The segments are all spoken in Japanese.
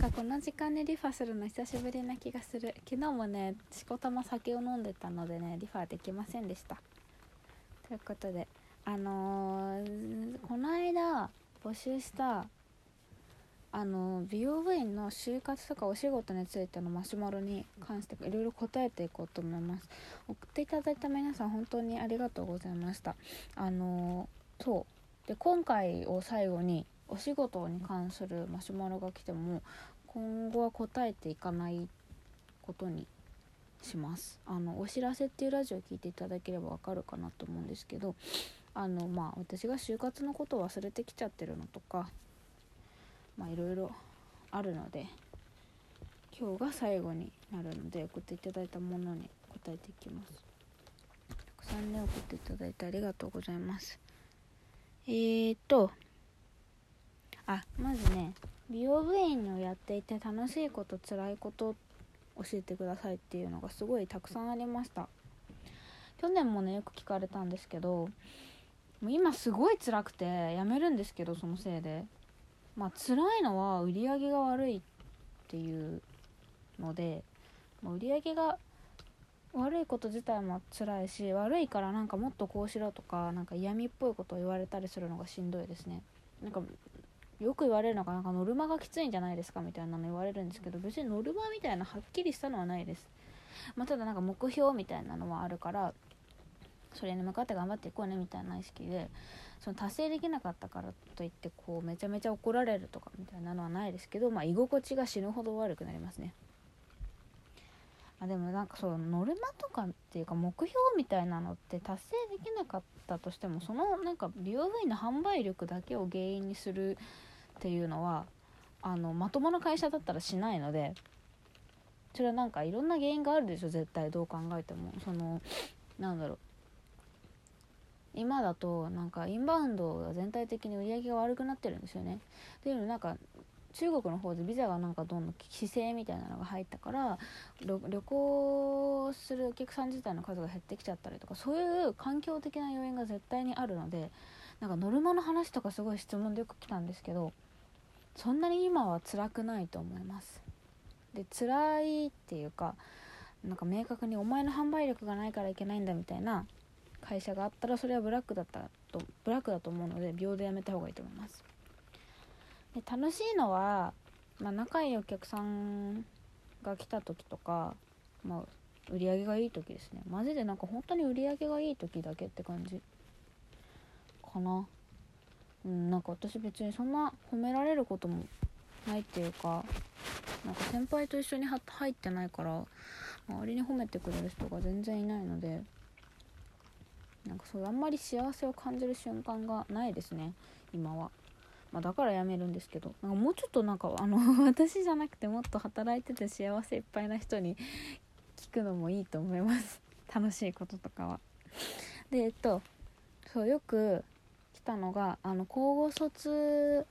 かこの時間にリファするの久しぶりな気がする。昨日もねしこたま酒を飲んでたのでねリファできませんでした。ということであのー、この間募集したあの美容部員の就活とかお仕事についてのマシュマロに関していろいろ答えていこうと思います。送っていただいた皆さん本当にありがとうございました。あのそう。で今回を最後にお仕事に関するマシュマロが来ても今後は答えていかないことにします。あのお知らせっていうラジオを聞いていただければわかるかなと思うんですけどあのまあ私が就活のことを忘れてきちゃってるのとかまあいろいろあるので今日が最後になるので送っていただいたものに答えていきます。たくさんね送っていただいてありがとうございます。えーとあまずね美容部員をやっていて楽しいこと辛いこと教えてくださいっていうのがすごいたくさんありました。去年もねよく聞かれたんですけどもう今すごい辛くてやめるんですけどそのせいで。まあ辛いのは売り上げが悪いっていうので、ま、売り上げが悪いこと自体も辛いし悪いからなんかもっとこうしろとかなんか嫌味っぽいことを言われたりするのがしんどいですね。なんかよく言われるのがなんかノルマがきついんじゃないですかみたいなの言われるんですけど別にノルマみたいなはっきりしたのはないです、まあ、ただなんか目標みたいなのはあるからそれに向かって頑張っていこうねみたいな意識でその達成できなかったからといってこうめちゃめちゃ怒られるとかみたいなのはないですけど、まあ、居心地が死ぬほど悪くなりますね。あでもなんかそうノルマとかっていうか目標みたいなのって達成できなかったとしてもそのなんか美容部員の販売力だけを原因にするっていうのはあのまともな会社だったらしないのでそれはなんかいろんな原因があるでしょ絶対どう考えてもそのなんだろう今だとなんかインバウンドが全体的に売り上げが悪くなってるんですよね。っていうのなんか中国の方でビザがなんかどんどん規制みたいなのが入ったから旅行するお客さん自体の数が減ってきちゃったりとかそういう環境的な要因が絶対にあるのでなんかノルマの話とかすごい質問でよく来たんですけどそんなに今は辛くないと思います。で辛いっていうかなんか明確にお前の販売力がないからいけないんだみたいな会社があったらそれはブラックだったとブラックだと思うので秒でやめた方がいいと思います。で楽しいのは、まあ、仲いいお客さんが来た時とか、まあ、売り上げがいい時ですね。マジでなんか本当に売り上げがいい時だけって感じかな。うんなんか私別にそんな褒められることもないっていうかなんか先輩と一緒に入ってないから周りに褒めてくれる人が全然いないのでなんかそうあんまり幸せを感じる瞬間がないですね今は、まあ、だからやめるんですけどなんかもうちょっとなんかあの 私じゃなくてもっと働いてて幸せいっぱいな人に聞くのもいいと思います。楽しいこととかは。でえっとそうよく来たのがあの交互卒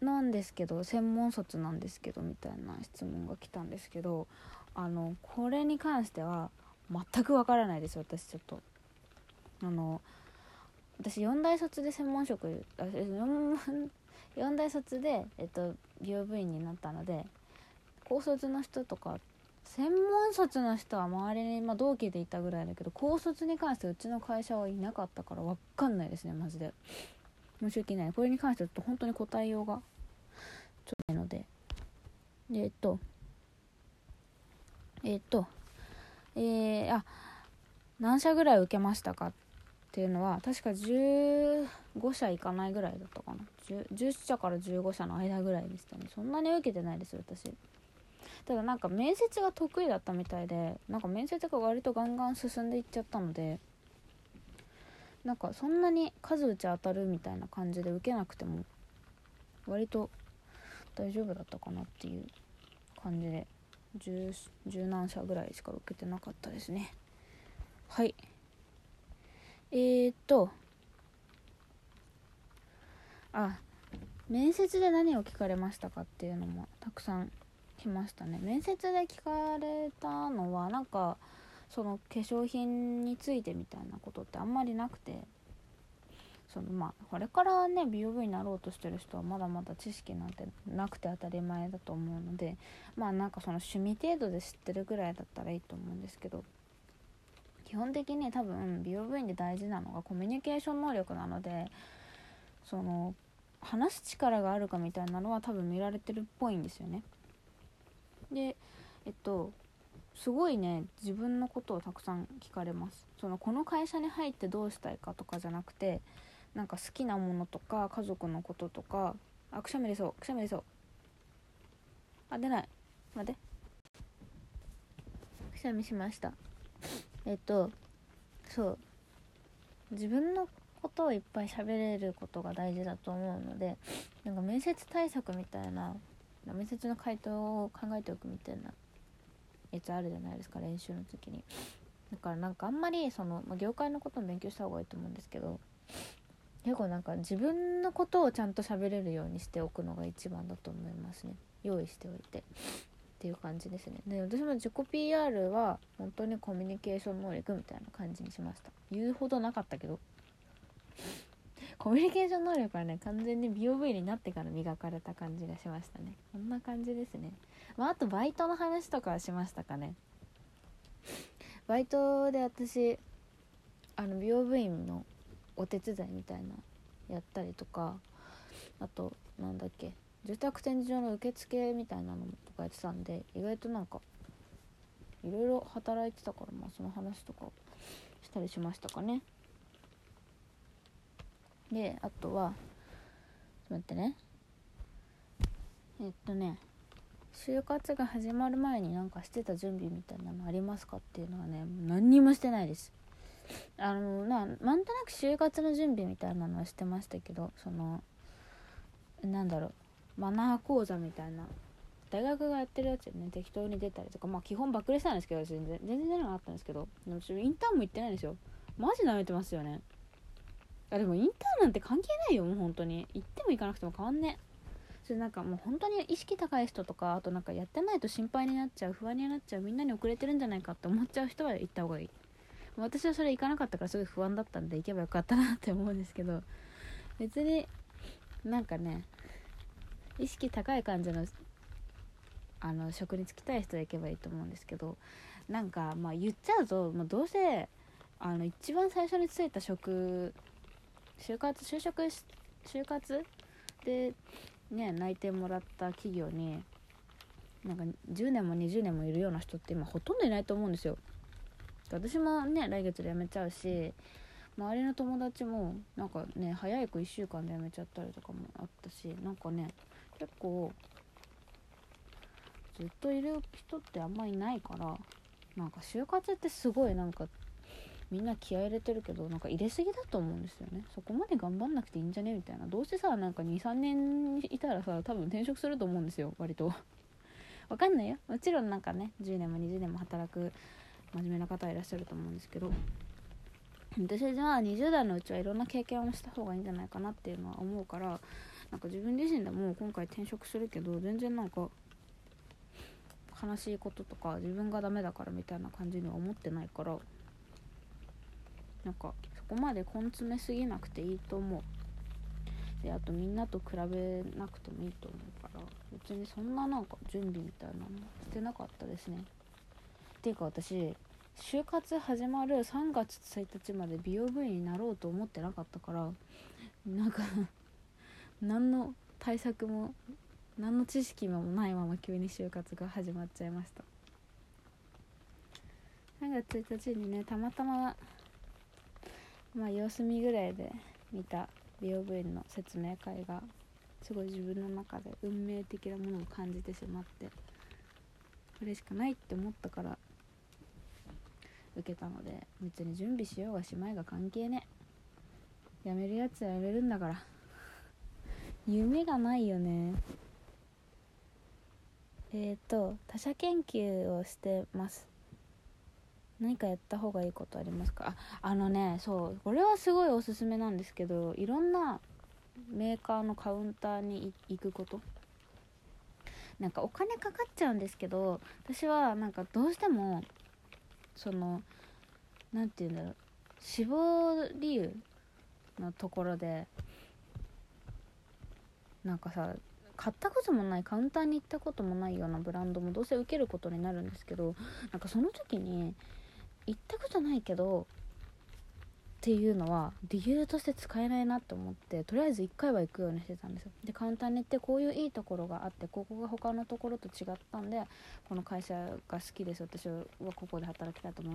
なんですけど専門卒なんですけどみたいな質問が来たんですけどあのこれに関しては全くわからないです私ちょっと。あの私4大卒で専門職あ 4, 4大卒で、えっと、美容部員になったので高卒の人とか専門卒の人は周りに、まあ、同期でいたぐらいだけど高卒に関してうちの会社はいなかったから分かんないですねマジで。申し訳ない。これに関しては本当に答えようがちょっとないので。でえっとえっとえー、あ何社ぐらい受けましたかっていうのは確か15社いかないぐらいだったかな。10, 10社から15社の間ぐらいでしたね。そんなに受けてないです私。ただなんか面接が得意だったみたいでなんか面接が割とガンガン進んでいっちゃったのでなんかそんなに数打ち当たるみたいな感じで受けなくても割と大丈夫だったかなっていう感じで十何社ぐらいしか受けてなかったですね。はい。えー、っとあ面接で何を聞かれましたかっていうのもたくさん来ましたね。面接で聞かれたのはなんかその化粧品についてみたいなことってあんまりなくて。そのまあこれからね美容部になろうとしてる人はまだまだ知識なんてなくて当たり前だと思うのでまあなんかその趣味程度で知ってるぐらいだったらいいと思うんですけど。基本的に多分美容部員で大事なのがコミュニケーション能力なのでその話す力があるかみたいなのは多分見られてるっぽいんですよね。でえっとすごいね自分のことをたくさん聞かれます。そのこの会社に入ってどうしたいかとかじゃなくてなんか好きなものとか家族のこととかあくしゃみ出そうくしゃみ出そう。あ出ない。待って。くしゃみしました。えっとそう。自分のことをいっぱい喋れることが大事だと思うのでなんか面接対策みたいな面接の回答を考えておくみたいなやつあるじゃないですか練習の時に。だからなんかあんまりその、まあ、業界のことも勉強した方がいいと思うんですけど結構なんか自分のことをちゃんと喋れるようにしておくのが一番だと思いますね。用意しておいて。っていう感じですね。で私も自己 PR は本当にコミュニケーション能力みたいな感じにしました。言うほどなかったけど。コミュニケーション能力はね完全に美容部員になってから磨かれた感じがしましたね。こんな感じですね。まああとバイトの話とかはしましたかね。バイトで私あの美容部員のお手伝いみたいなやったりとかあとなんだっけ住宅展示場の受付みたいなのとかやってたんで意外となんかいろいろ働いてたからまあその話とかしたりしましたかね。であとはちょっと待ってね。えっとね就活が始まる前になんかしてた準備みたいなのありますかっていうのはね何にもしてないです。あのななんとなく就活の準備みたいなのはしてましたけどそのなんだろうマナー講座みたいな大学がやってるやつでね適当に出たりとかまあ基本バックレしたんですけど全然。全然出なかったんですけどでもインターンも行ってないんですよ。マジ舐めてますよね。あでもインターンなんて関係ないよもう本当に。行っても行かなくても変わんねそれなんかもう本当に意識高い人とかあとなんかやってないと心配になっちゃう不安になっちゃうみんなに遅れてるんじゃないかって思っちゃう人は行った方がいい。私はそれ行かなかったからすごい不安だったんで行けばよかったなって思うんですけど。別になんかね意識高い感じのあの職に就きたい人は行けばいいと思うんですけどなんかまあ言っちゃうと、まあ、どうせあの一番最初に就いた職就活就職就活でね内定もらった企業になんか10年も20年もいるような人って今ほとんどいないと思うんですよ。私もね来月で辞めちゃうし周りの友達もなんかね早い子1週間で辞めちゃったりとかもあったしなんかね結構ずっといる人ってあんまいないからなんか就活ってすごいなんかみんな気合入れてるけどなんか入れすぎだと思うんですよね。そこまで頑張んなくていいんじゃね？みたいな。どうせさなんか23年いたらさ多分転職すると思うんですよ。割と。わかんないよ。もちろんなんかね10年も20年も働く真面目な方いらっしゃると思うんですけど。私は20代のうちはいろんな経験をした方がいいんじゃないかなっていうのは思うからなんか自分自身でも今回転職するけど全然なんか悲しいこととか自分がダメだからみたいな感じには思ってないからなんかそこまで根詰めすぎなくていいと思う。であとみんなと比べなくてもいいと思うから。別にそんななんか準備みたいなのしてなかったですね。っていうか私就活始まる3月1日まで美容部員になろうと思ってなかったからなんか 何の対策も何の知識もないまま急に就活が始まっちゃいました。3月1日にねたまたままあ様子見ぐらいで見た美容部員の説明会がすごい自分の中で運命的なものを感じてしまってこれしかないって思ったから受けたので別に準備しようがしまいが関係ねやめるやつはやめるんだから。夢がないよね。えっ、ー、と他者研究をしてます。何かやった方がいいことありますか？ああのねそうこれはすごいおすすめなんですけどいろんなメーカーのカウンターに行くこと？なんかお金かかっちゃうんですけど私はなんかどうしてもその何て言うんだろう死亡理由のところでなんかさ買ったこともないカウンターに行ったこともないようなブランドもどうせ受けることになるんですけどなんかその時に行ったことないけどっていうのは理由として使えないなと思ってとりあえず1回は行くようにしてたんですよ。で簡単に言ってこういういいところがあってここが他のところと違ったんでこの会社が好きです私はここで働きたいと思う